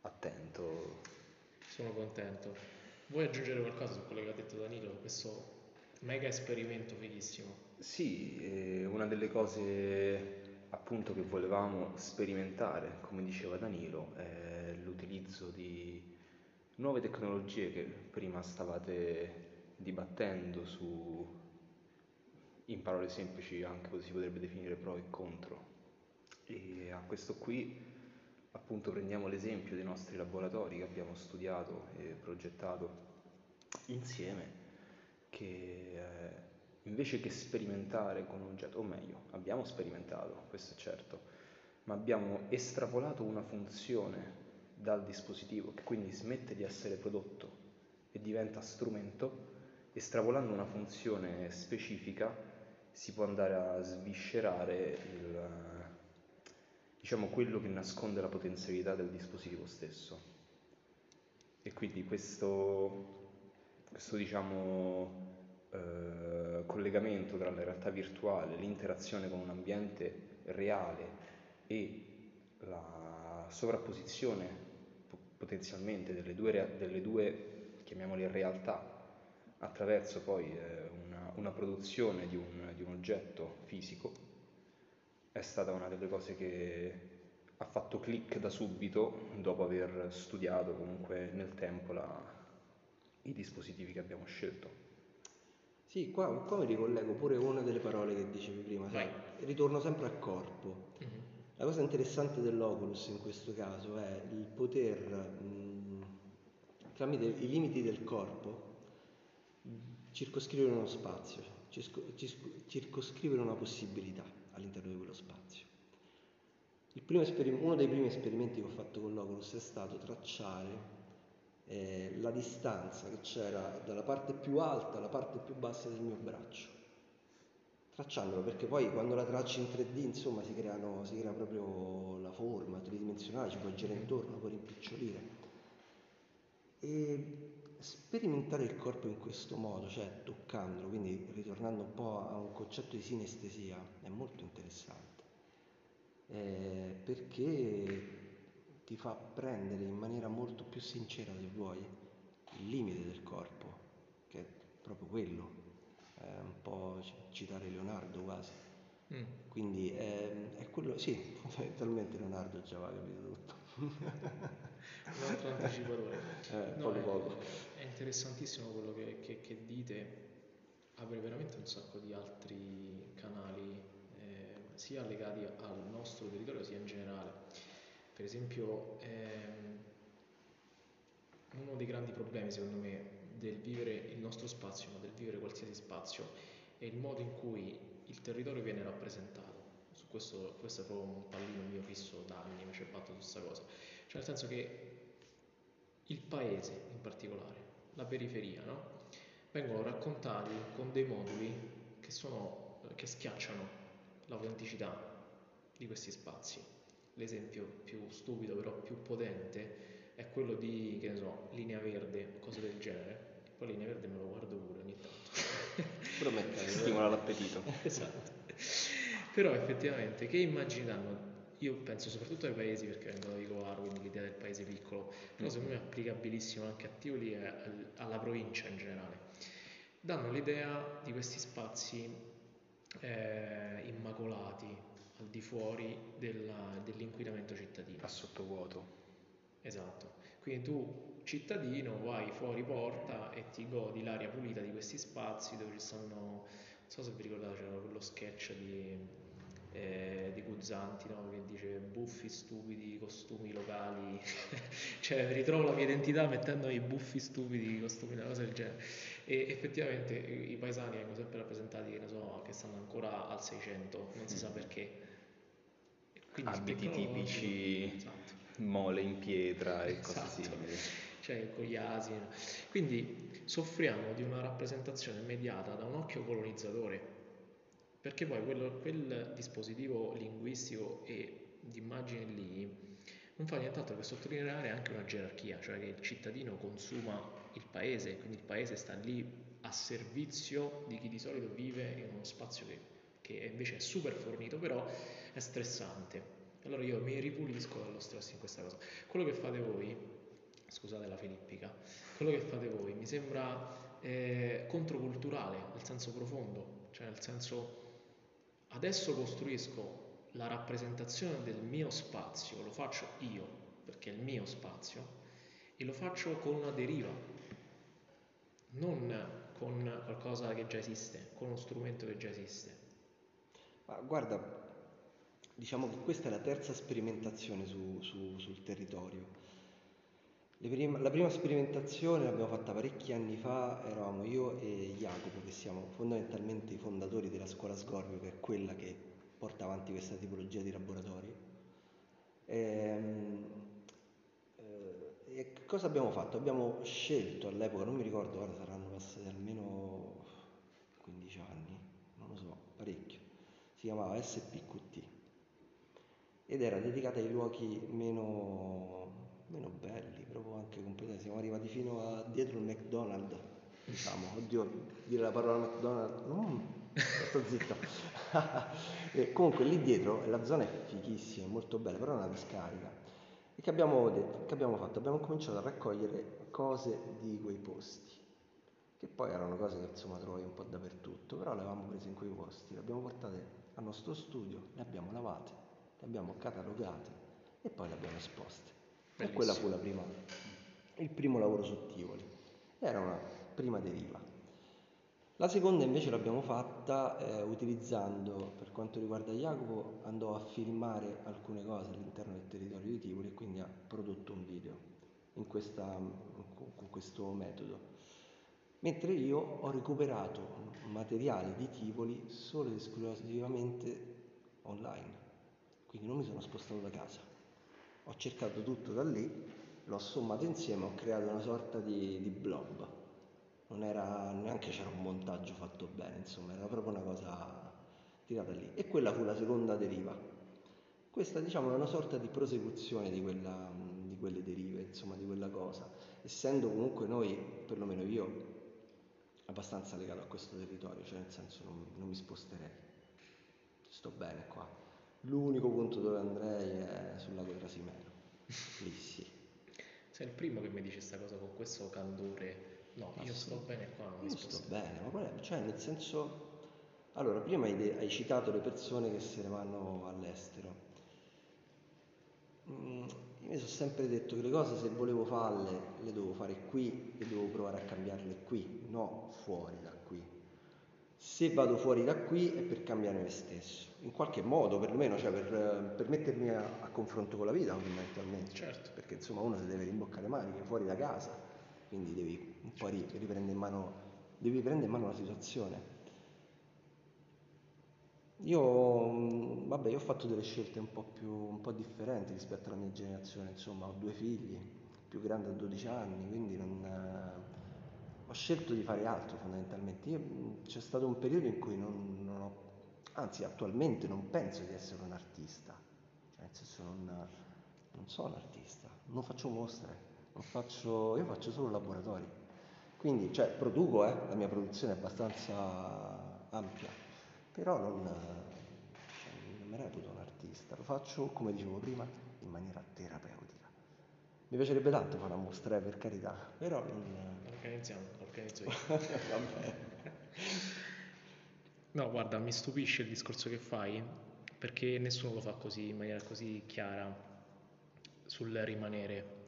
attento. Sono contento. Vuoi aggiungere qualcosa su quello che ha detto Danilo? Questo mega esperimento fighissimo. Sì, una delle cose appunto che volevamo sperimentare, come diceva Danilo, è l'utilizzo di nuove tecnologie che prima stavate dibattendo su, in parole semplici anche così si potrebbe definire pro e contro. E a questo qui appunto prendiamo l'esempio dei nostri laboratori che abbiamo studiato e progettato insieme che eh, invece che sperimentare con un oggetto, o meglio, abbiamo sperimentato, questo è certo, ma abbiamo estrapolato una funzione dal dispositivo, che quindi smette di essere prodotto e diventa strumento, estrapolando una funzione specifica si può andare a sviscerare il, diciamo, quello che nasconde la potenzialità del dispositivo stesso. E quindi questo, questo diciamo, eh, collegamento tra la realtà virtuale, l'interazione con un ambiente reale e la sovrapposizione potenzialmente delle due, delle due chiamiamole realtà, attraverso poi eh, una, una, produzione di un, di un oggetto fisico, è stata una delle cose che ha fatto click da subito dopo aver studiato comunque nel tempo la, i dispositivi che abbiamo scelto. Sì, qua, qua, mi ricollego pure una delle parole che dicevi prima, sai, ritorno sempre al corpo. Mm-hmm. La cosa interessante dell'Oculus in questo caso è il poter, mh, tramite i limiti del corpo, circoscrivere uno spazio, circoscrivere una possibilità all'interno di quello spazio. Uno dei primi esperimenti che ho fatto con l'Oculus è stato tracciare eh, la distanza che c'era dalla parte più alta alla parte più bassa del mio braccio tracciandolo perché poi quando la tracci in 3D insomma si, creano, si crea proprio la forma tridimensionale, ci puoi girare intorno, puoi rimpicciolire. E sperimentare il corpo in questo modo, cioè toccandolo, quindi ritornando un po' a un concetto di sinestesia, è molto interessante. Eh, perché ti fa prendere in maniera molto più sincera, se vuoi, il limite del corpo, che è proprio quello, è un po' citare Leonardo quasi. Mm. Quindi è, è, quello, sì, fondamentalmente Leonardo già aveva capito tutto. Un altro anticipatore. Eh, no, poco, poco. Interessantissimo quello che, che, che, dite, apre veramente un sacco di altri canali, eh, sia legati al nostro territorio sia in generale. Per esempio, ehm, uno dei grandi problemi secondo me del vivere il nostro spazio, ma del vivere qualsiasi spazio, è il modo in cui il territorio viene rappresentato. Su questo, questo è proprio un pallino mio fisso da anni, mi ci batto su questa cosa. Cioè nel senso che il paese in particolare, la periferia, no? vengono raccontati con dei moduli che, sono, che schiacciano l'autenticità di questi spazi. L'esempio più stupido però più potente è quello di, che ne so, linea verde, cose del genere. Poi linea verde me lo guardo pure ogni tanto. Promette, stimola l'appetito. esatto. Però effettivamente che immagini danno? Io penso soprattutto ai paesi, perché vengo da Vicovaro, quindi l'idea del paese piccolo, però secondo me è applicabilissimo anche a Tivoli e alla provincia in generale. Danno l'idea di questi spazi eh, immacolati, al di fuori della, dell'inquinamento cittadino. A sottovuoto. Esatto. Quindi tu, cittadino, vai fuori porta e ti godi l'aria pulita di questi spazi dove ci stanno, non so se vi ricordate, c'era quello sketch di, eh, di Guzzanti no? che dice buffi stupidi, costumi locali, cioè ritrovo la mia identità mettendo i buffi stupidi, costumi, una cosa del genere. E effettivamente i paesani vengono sempre rappresentati, che, so, che stanno ancora al 600, non si sa perché. Quindi Abiti tipici, esatto. mole in pietra e cose esatto. simili. Cioè con gli asini. Quindi soffriamo di una rappresentazione mediata da un occhio colonizzatore, perché poi quello, quel dispositivo linguistico e di immagine lì non fa nient'altro che sottolineare anche una gerarchia, cioè che il cittadino consuma il paese, quindi il paese sta lì a servizio di chi di solito vive in uno spazio che, che invece è super fornito, però è stressante. Allora io mi ripulisco dallo stress in questa cosa. Quello che fate voi, scusate la filippica, quello che fate voi mi sembra eh, controculturale nel senso profondo, cioè nel senso adesso costruisco la rappresentazione del mio spazio, lo faccio io perché è il mio spazio e lo faccio con una deriva, non con qualcosa che già esiste, con uno strumento che già esiste. Ma guarda, diciamo che questa è la terza sperimentazione su, su, sul territorio. Prima, la prima sperimentazione l'abbiamo fatta parecchi anni fa, eravamo io e Jacopo, che siamo fondamentalmente i fondatori della scuola Sgorbio, che è quella che porta avanti questa tipologia di laboratori. Ehm, e cosa abbiamo fatto? Abbiamo scelto all'epoca, non mi ricordo, ora saranno passati almeno 15 anni, non lo so, parecchio. Si chiamava SPQT ed era dedicata ai luoghi meno, meno belli, proprio anche completamente. Siamo arrivati fino a dietro il McDonald's, diciamo, oddio, dire la parola McDonald's, mm, sto zitto. e comunque lì dietro la zona è fighissima, è molto bella, però è una discarica e che abbiamo, detto, che abbiamo fatto? Abbiamo cominciato a raccogliere cose di quei posti, che poi erano cose che insomma trovavi un po' dappertutto, però le avevamo prese in quei posti, le abbiamo portate al nostro studio, le abbiamo lavate, le abbiamo catalogate e poi le abbiamo esposte. Bellissimo. E quella fu la prima, il primo lavoro su Tivoli. Era una prima deriva. La seconda invece l'abbiamo fatta eh, utilizzando, per quanto riguarda Jacopo, andò a filmare alcune cose all'interno del territorio di Tivoli e quindi ha prodotto un video questa, con questo metodo. Mentre io ho recuperato materiale di Tivoli solo ed esclusivamente online, quindi non mi sono spostato da casa. Ho cercato tutto da lì, l'ho sommato insieme, ho creato una sorta di, di blob non era neanche c'era un montaggio fatto bene, insomma, era proprio una cosa tirata lì. E quella fu la seconda deriva. Questa, diciamo, è una sorta di prosecuzione di, quella, di quelle derive, insomma, di quella cosa. Essendo comunque noi, perlomeno io, abbastanza legato a questo territorio, cioè nel senso non, non mi sposterei. Sto bene qua. L'unico punto dove andrei è sul lago Trasimeno. Lì sì. Sei il primo che mi dice questa cosa con questo candore No, io sto bene qua, non Io sto bene, ma qual è? Cioè, nel senso... Allora, prima hai, de- hai citato le persone che se ne vanno all'estero. Mm, io mi sono sempre detto che le cose se volevo farle le dovevo fare qui e devo provare a cambiarle qui, no fuori da qui. Se vado fuori da qui è per cambiare me stesso, in qualche modo perlomeno, cioè per, per mettermi a, a, confronto con la vita fondamentalmente. Certo. Perché insomma uno si deve rimboccare le maniche fuori da casa quindi devi un po' riprendere in mano, devi prendere in mano la situazione. Io, mm, vabbè, io ho fatto delle scelte un po' più, un po' differenti rispetto alla mia generazione, insomma, ho due figli, più grande ha 12 anni, quindi non, eh, ho scelto di fare altro fondamentalmente. Io, mm, c'è stato un periodo in cui non, non ho, anzi attualmente non penso di essere un artista, cioè nel senso non, non sono un artista, non faccio mostre, non faccio, io faccio solo laboratori. Quindi, cioè, produco, eh, la mia produzione è abbastanza ampia, però non, cioè, non mi reputo un artista, lo faccio, come dicevo prima, in maniera terapeutica. Mi piacerebbe tanto fare una mostra, eh, per carità, però non... Organizziamo, organizzo io. No, guarda, mi stupisce il discorso che fai, perché nessuno lo fa così, in maniera così chiara, sul rimanere.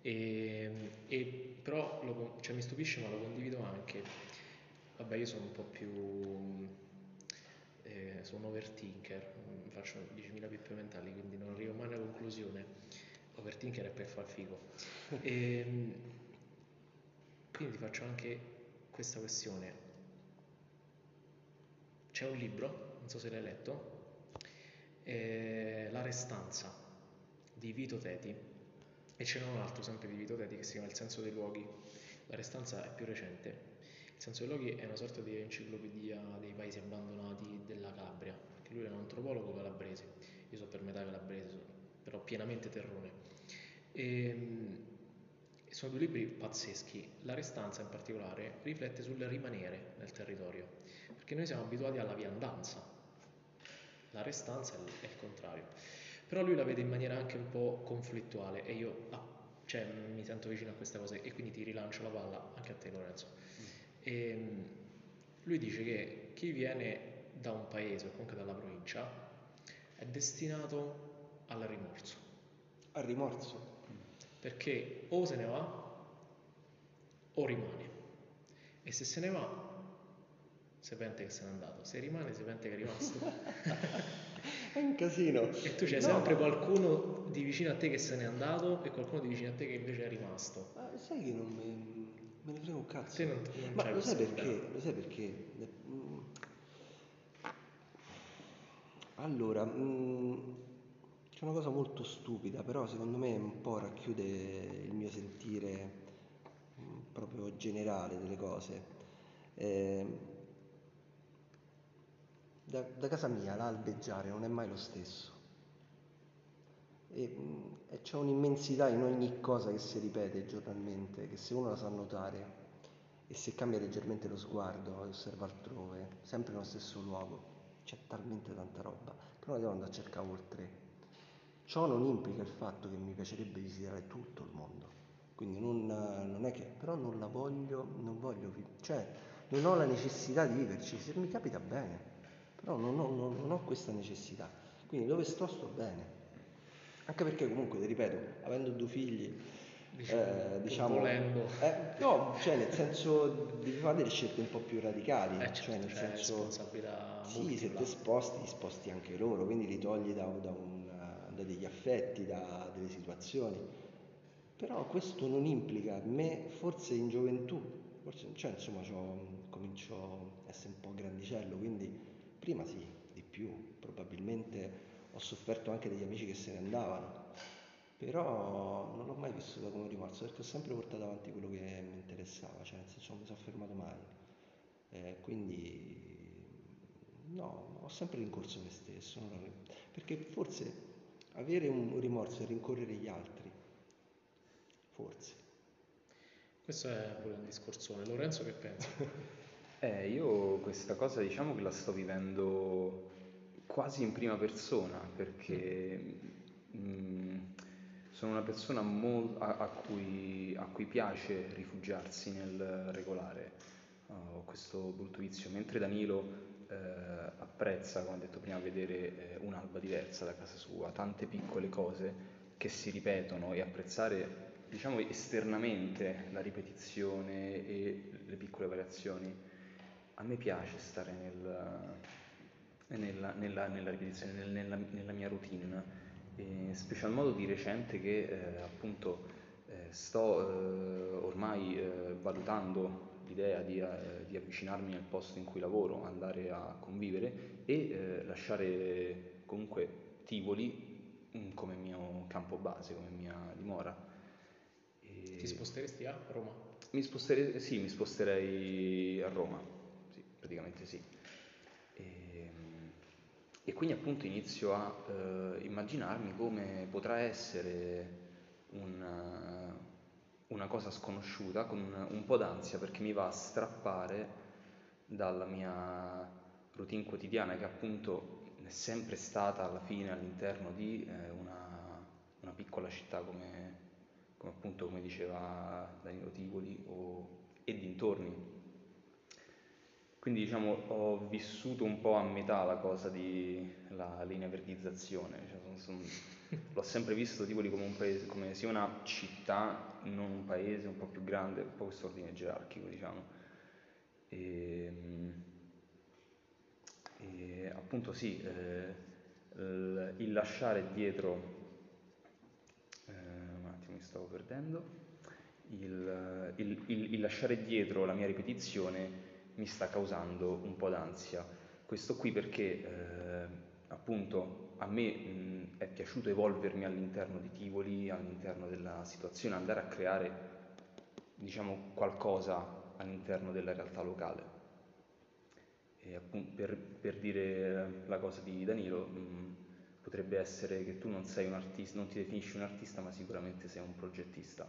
E, e però lo, cioè, mi stupisce, ma lo condivido anche. Vabbè, io sono un po' più... Eh, sono overthinker, faccio 10.000 pippe mentali, quindi non arrivo mai a una conclusione. Overthinker è per far figo. E, quindi ti faccio anche questa questione. C'è un libro, non so se l'hai letto, eh, La restanza di Vito Teti e ce n'è un altro sempre di Vito Teti che si chiama Il senso dei luoghi. La restanza è più recente. Il senso dei luoghi è una sorta di enciclopedia dei paesi abbandonati della Calabria, perché lui è un antropologo calabrese, io sono per metà calabrese, però pienamente terrone. E, sono due libri pazzeschi. La restanza in particolare riflette sul rimanere nel territorio, perché noi siamo abituati alla viandanza. La restanza è il contrario. Però lui la vede in maniera anche un po' conflittuale e io ah, cioè, mi sento vicino a questa cosa e quindi ti rilancio la palla anche a te Lorenzo. E, ehm, lui dice che chi viene da un paese o comunque dalla provincia è destinato al rimorso. Al rimorso? Perché o se ne va o rimane. E se se ne va, si pente che se n'è andato, se rimane, si pente che è rimasto. è un casino. E tu c'è no. sempre qualcuno di vicino a te che se n'è andato e qualcuno di vicino a te che invece è rimasto. Ah, sai che non mi, me ne frega un cazzo. Te non, non Ma lo sai perché? Lo sai perché? Allora, mh, mm, c'è una cosa molto stupida, però secondo me un po' racchiude il mio sentire mm, proprio generale delle cose. Eh, da, da, casa mia l'albeggiare non è mai lo stesso. E, mm, e c'è un'immensità in ogni cosa che si ripete giornalmente, che se uno la sa notare e se cambia leggermente lo sguardo e osserva altrove, sempre nello stesso luogo, c'è talmente tanta roba, però devo andare a cercare oltre Ciò non implica il fatto che mi piacerebbe visitare tutto il mondo, quindi non, non è che, però non la voglio, non voglio, cioè non ho la necessità di viverci, se mi capita bene, però non ho, non, non ho questa necessità, quindi dove sto sto bene, anche perché comunque, ti ripeto, avendo due figli, diciamo, eh, diciamo volendo. Eh, no, cioè nel senso devi fare delle scelte un po' più radicali, eh, cioè nel cioè, senso sì, se ti sposti, sposti anche loro, quindi li togli da, da un da degli affetti, da delle situazioni. Però questo non implica me, forse in gioventù, forse, cioè insomma comincio a essere un po' grandicello, quindi prima sì, di più, probabilmente ho sofferto anche degli amici che se ne andavano, però non l'ho mai vissuto come rimorso perché ho sempre portato avanti quello che mi interessava, cioè nel senso non mi sono fermato mai. Eh, quindi no, ho sempre rincorso me stesso, perché forse avere un rimorso e rincorrere gli altri, forse. Questo è pure un discorsone. Lorenzo che pensi? eh, io questa cosa diciamo che la sto vivendo quasi in prima persona perché mh, mm, sono una persona mo- a, a, cui, a, cui, piace rifugiarsi nel regolare. Ho questo brutto vizio, mentre Danilo eh, apprezza, come ho detto prima, vedere eh, un'alba diversa da casa sua, tante piccole cose che si ripetono e apprezzare, diciamo, esternamente la ripetizione e le piccole variazioni. A me piace stare nel, nella, nella, nella, ripetizione, nel, nella, nella, mia routine, in special modo di recente che eh, appunto Eh, sto eh, ormai eh, valutando l'idea di, eh, di, avvicinarmi al posto in cui lavoro, andare a convivere e eh, lasciare comunque Tivoli mm, come mio campo base, come mia dimora. E... Ti sposteresti a Roma? Mi sposterei, sì, mi sposterei a Roma, sì, praticamente sì. E, ehm, e quindi appunto inizio a eh, immaginarmi come potrà essere una, una cosa sconosciuta con un, po' d'ansia perché mi va a strappare dalla mia routine quotidiana che appunto è sempre stata alla fine all'interno di eh, una, una, piccola città come, come, appunto come diceva Danilo Tivoli o, e dintorni. Quindi diciamo ho vissuto un po' a metà la cosa di la linea verdizzazione, cioè, son, son, l'ho sempre visto Tivoli come, un paese, come sia una città, non un paese un po' più grande, un po' questo ordine gerarchico diciamo. E, ehm, e appunto sì, eh, il lasciare dietro, eh, un attimo mi stavo perdendo, il, il, il, il, lasciare dietro la mia ripetizione mi sta causando un po' d'ansia. Questo qui perché eh, appunto a me mh, è piaciuto evolvermi all'interno di Tivoli, all'interno della situazione, andare a creare diciamo qualcosa all'interno della realtà locale. Per, per, dire la cosa di Danilo, mh, potrebbe essere che tu non sei un artista, non ti definisci un artista, ma sicuramente sei un progettista.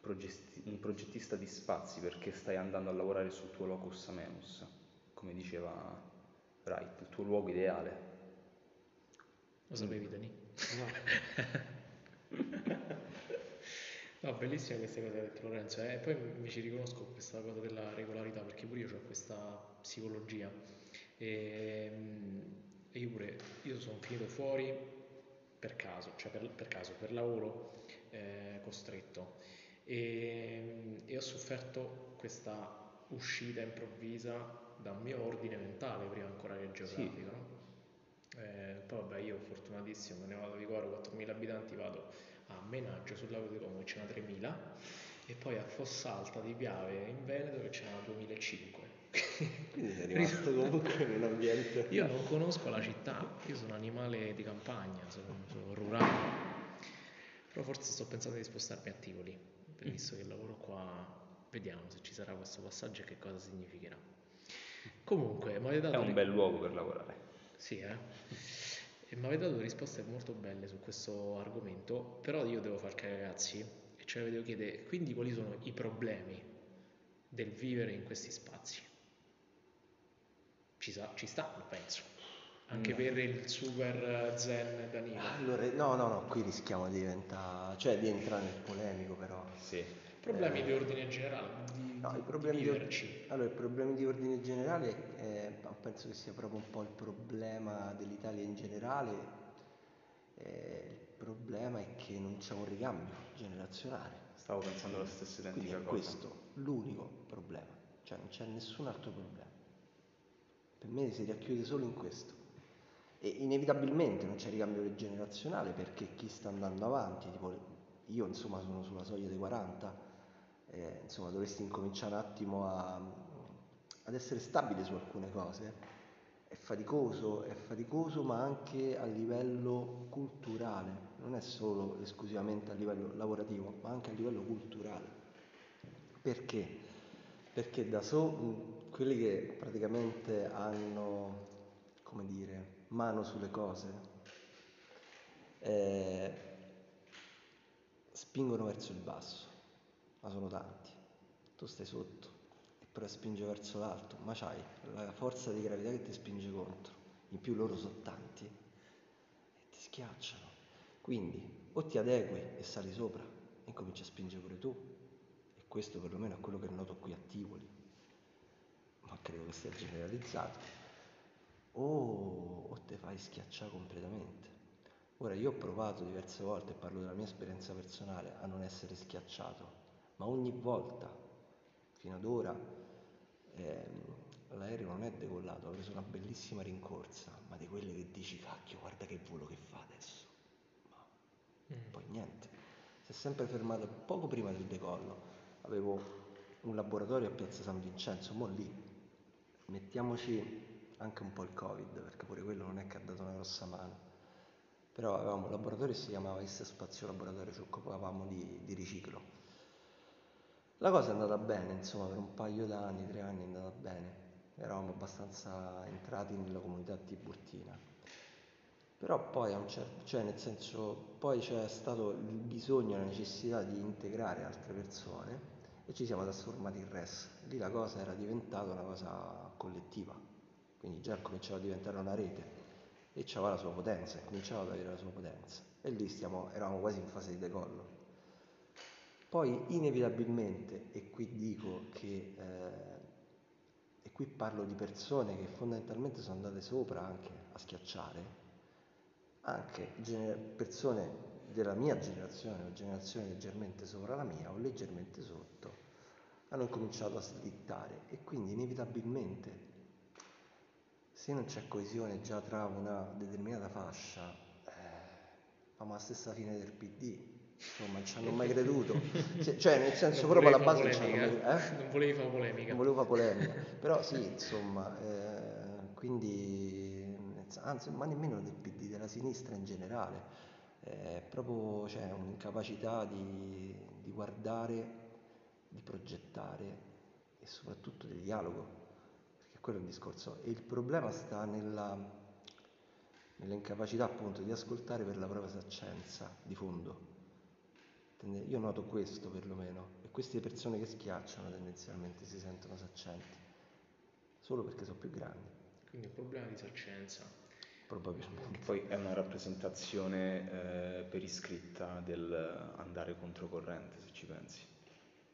Progetti, un progettista di spazi perché stai andando a lavorare sul tuo locus amenus, come diceva Wright, il tuo luogo ideale. Lo sapevi, Dani? No. No, bellissima questa cosa che ha detto Lorenzo, eh? e poi mi ci riconosco questa cosa della regolarità, perché pure io ho questa psicologia. E, e io pure, io sono finito fuori per caso, cioè per, per caso, per lavoro eh, costretto. E, e, ho sofferto questa uscita improvvisa da un mio ordine mentale prima ancora che geografico. Sì. No? Eh, poi vabbè, io fortunatissimo me ne vado di Coro, 4.000 abitanti, vado a Menaggio sul lago di Como che c'erano 3.000 e poi a Fossalta di Piave in Veneto che c'erano 2.500. Quindi sei rimasto comunque in un ambiente... Io non conosco la città, io sono animale di campagna, sono, sono rurale, però forse sto pensando di spostarmi a Tivoli, visto che lavoro qua, vediamo se ci sarà questo passaggio e che cosa significherà. Comunque, mi avete dato... È un bel luogo per lavorare. Sì, eh? e mi avete dato risposte molto belle su questo argomento, però io devo far capire ragazzi, e cioè vi devo chiedere, quindi quali sono i problemi del vivere in questi spazi? Ci, sa, ci stanno, penso, anche no. per il super zen Danilo. Allora, no, no, no, qui rischiamo di diventare, cioè di entrare nel polemico però. Sì. Problemi eh, di ordine generale, di, no, di, i problemi di. Di, allora, i problemi di ordine generale eh, penso che sia proprio un po' il problema dell'Italia in generale. Eh, il problema è che non c'è un ricambio generazionale. Stavo pensando alla stessa identica Quindi è cosa. questo l'unico problema, cioè non c'è nessun altro problema. Per me si racchiude solo in questo. E inevitabilmente non c'è ricambio generazionale perché chi sta andando avanti, tipo io insomma sono sulla soglia dei 40, eh, insomma dovresti incominciare un attimo a, ad essere stabile su alcune cose. È faticoso, è faticoso ma anche a livello culturale, non è solo esclusivamente a livello lavorativo, ma anche a livello culturale. Perché? Perché da so, quelli che praticamente hanno, come dire, mano sulle cose, eh, spingono verso il basso ma sono tanti. Tu stai sotto e però spinge verso l'alto, ma c'hai la forza di gravità che ti spinge contro. In più loro sono tanti e ti schiacciano. Quindi o ti adegui e sali sopra e cominci a spingere pure tu. E questo perlomeno è quello che noto qui a Tivoli, ma credo che sia generalizzato. O, o te fai schiacciare completamente. Ora io ho provato diverse volte, parlo della mia esperienza personale, a non essere schiacciato ma ogni volta, fino ad ora, ehm, l'aereo non è decollato, ha preso una bellissima rincorsa, ma di quelle che dici, cacchio, guarda che volo che fa adesso. Ma mm. poi niente. si è sempre fermato poco prima del decollo. Avevo un laboratorio a Piazza San Vincenzo, mo lì mettiamoci anche un po' il Covid, perché pure quello non è che ha dato una grossa mano. Però avevamo un laboratorio che si chiamava IS Spazio Laboratorio, ci occupavamo di, di riciclo. La cosa è andata bene, insomma, per un paio d'anni, tre anni è andata bene. Eravamo abbastanza entrati nella comunità tiburtina. Però poi a un certo, cioè nel senso, poi c'è stato il bisogno, la necessità di integrare altre persone e ci siamo trasformati in res. Lì la cosa era diventata una cosa collettiva, quindi già cominciava a diventare una rete e aveva la sua potenza, cominciava ad avere la sua potenza e lì stiamo, eravamo quasi in fase di decollo. Poi inevitabilmente, e qui dico che, eh, e qui parlo di persone che fondamentalmente sono andate sopra anche a schiacciare, anche gener- persone della mia generazione o generazione leggermente sopra la mia o leggermente sotto, hanno cominciato a slittare. E quindi inevitabilmente se non c'è coesione già tra una determinata fascia, eh, famo la stessa fine del PD, insomma non ci hanno mai creduto, cioè nel senso proprio alla base non, mai, eh? non volevi fare polemica. Non volevo fare polemica, però sì, insomma, eh, quindi, anzi, ma nemmeno del PD, della sinistra in generale, è proprio cioè, un'incapacità di, di guardare, di progettare e soprattutto di dialogo quello è il discorso. E il problema sta nella, nell'incapacità appunto di ascoltare per la propria saccenza di fondo. Io noto questo perlomeno, e queste persone che schiacciano tendenzialmente si sentono saccenti, solo perché sono più grandi. Quindi è un problema di saccenza. Probabilmente. Poi è una rappresentazione eh, per iscritta del andare controcorrente, se ci pensi.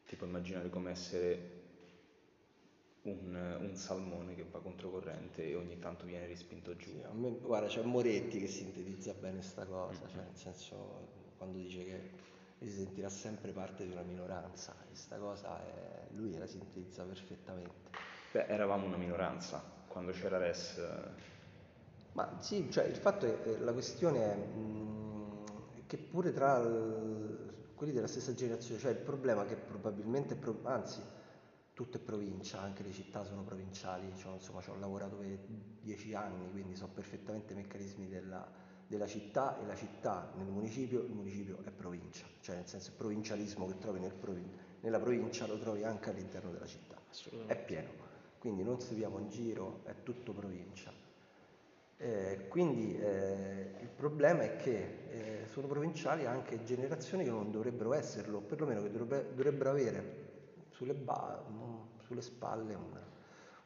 Tipo immaginare come essere un, un, salmone che va controcorrente e ogni tanto viene rispinto giù. Sì, me, guarda, c'è Moretti che sintetizza bene questa cosa, mm-hmm. cioè nel senso quando dice che si sentirà sempre parte di una minoranza, questa cosa è, lui la sintetizza perfettamente. Beh, eravamo una minoranza quando c'era Res. Ma sì, cioè il fatto è, la questione è mh, che pure tra l, quelli della stessa generazione, cioè il problema che probabilmente, anzi, tutto è provincia, anche le città sono provinciali, cioè, insomma ci ho lavorato per dieci anni, quindi so perfettamente i meccanismi della, della, città e la città nel municipio, il municipio è provincia, cioè nel senso il provincialismo che trovi nel provin- nella provincia lo trovi anche all'interno della città, è pieno, quindi non seguiamo in giro, è tutto provincia. Eh, quindi eh, il problema è che eh, sono provinciali anche generazioni che non dovrebbero esserlo, perlomeno che dovrebbe, dovrebbero avere sulle, ba- sulle spalle una,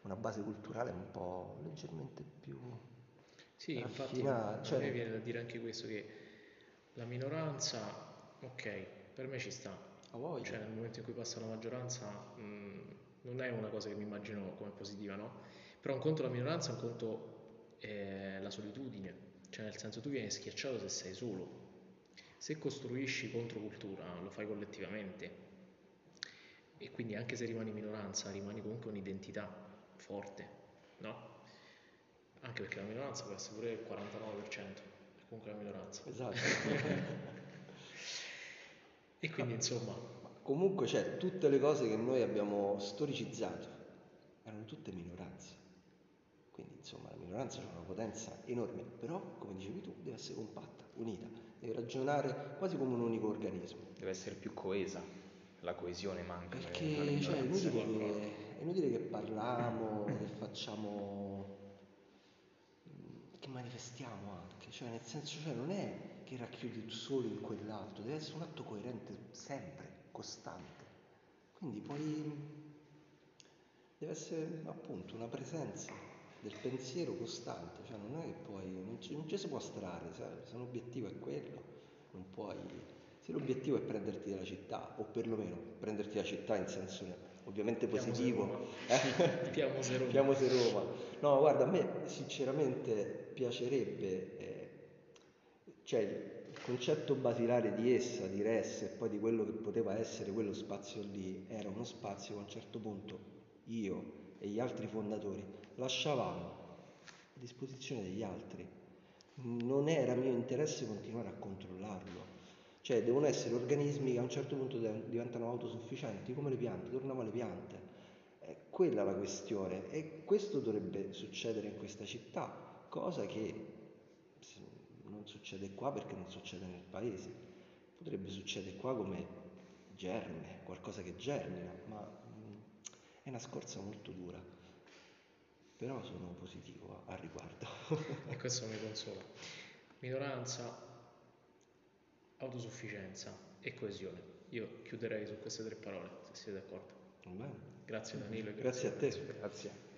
una, base culturale un po' leggermente più sì, infatti cioè... a me viene da dire anche questo che la minoranza, ok, per me ci sta. Cioè nel momento in cui passa la maggioranza mh, non è una cosa che mi immagino come positiva, no? Però un conto la minoranza, un conto è la solitudine, cioè nel senso tu vieni schiacciato se sei solo. Se costruisci controcultura lo fai collettivamente, e quindi anche se rimani minoranza rimani comunque un'identità forte, no? Anche perché la minoranza può essere pure il 49%, è comunque la minoranza. Esatto. e quindi insomma... Comunque cioè, tutte le cose che noi abbiamo storicizzato erano tutte minoranze. Quindi insomma la minoranza ha una potenza enorme, però come dicevi tu deve essere compatta, unita, deve ragionare quasi come un unico organismo. Deve essere più coesa la coesione manca. Perché cioè, è, inutile che, è, inutile che, parliamo, che facciamo, manifestiamo anche, cioè nel senso cioè, non è che racchiudi solo in quell'altro, deve essere un atto coerente sempre, costante. Quindi poi deve essere appunto una presenza del pensiero costante, cioè non è che poi, non ci, non ci si può astrarre, se l'obiettivo è quello, non puoi se l'obiettivo è prenderti dalla città, o perlomeno prenderti la città in senso ovviamente positivo, Piamose Roma. Piamose Roma. No, guarda, a me sinceramente piacerebbe, eh, cioè il concetto basilare di essa, di Res e poi di quello che poteva essere quello spazio lì, era uno spazio che a un certo punto io e gli altri fondatori lasciavamo a disposizione degli altri. Non era mio interesse continuare a controllarlo Cioè devono essere organismi che a un certo punto diventano autosufficienti, come le piante, torniamo alle piante. È quella la questione e questo dovrebbe succedere in questa città, cosa che non succede qua perché non succede nel paese, potrebbe succedere qua come germe, qualcosa che germina, ma mm, è una scorza molto dura. Però sono positivo al riguardo. e questo mi consola. Minoranza, autosufficienza e coesione. Io chiuderei su queste tre parole, se siete d'accordo. Bene. Grazie Danilo. Grazie a te. Grazie.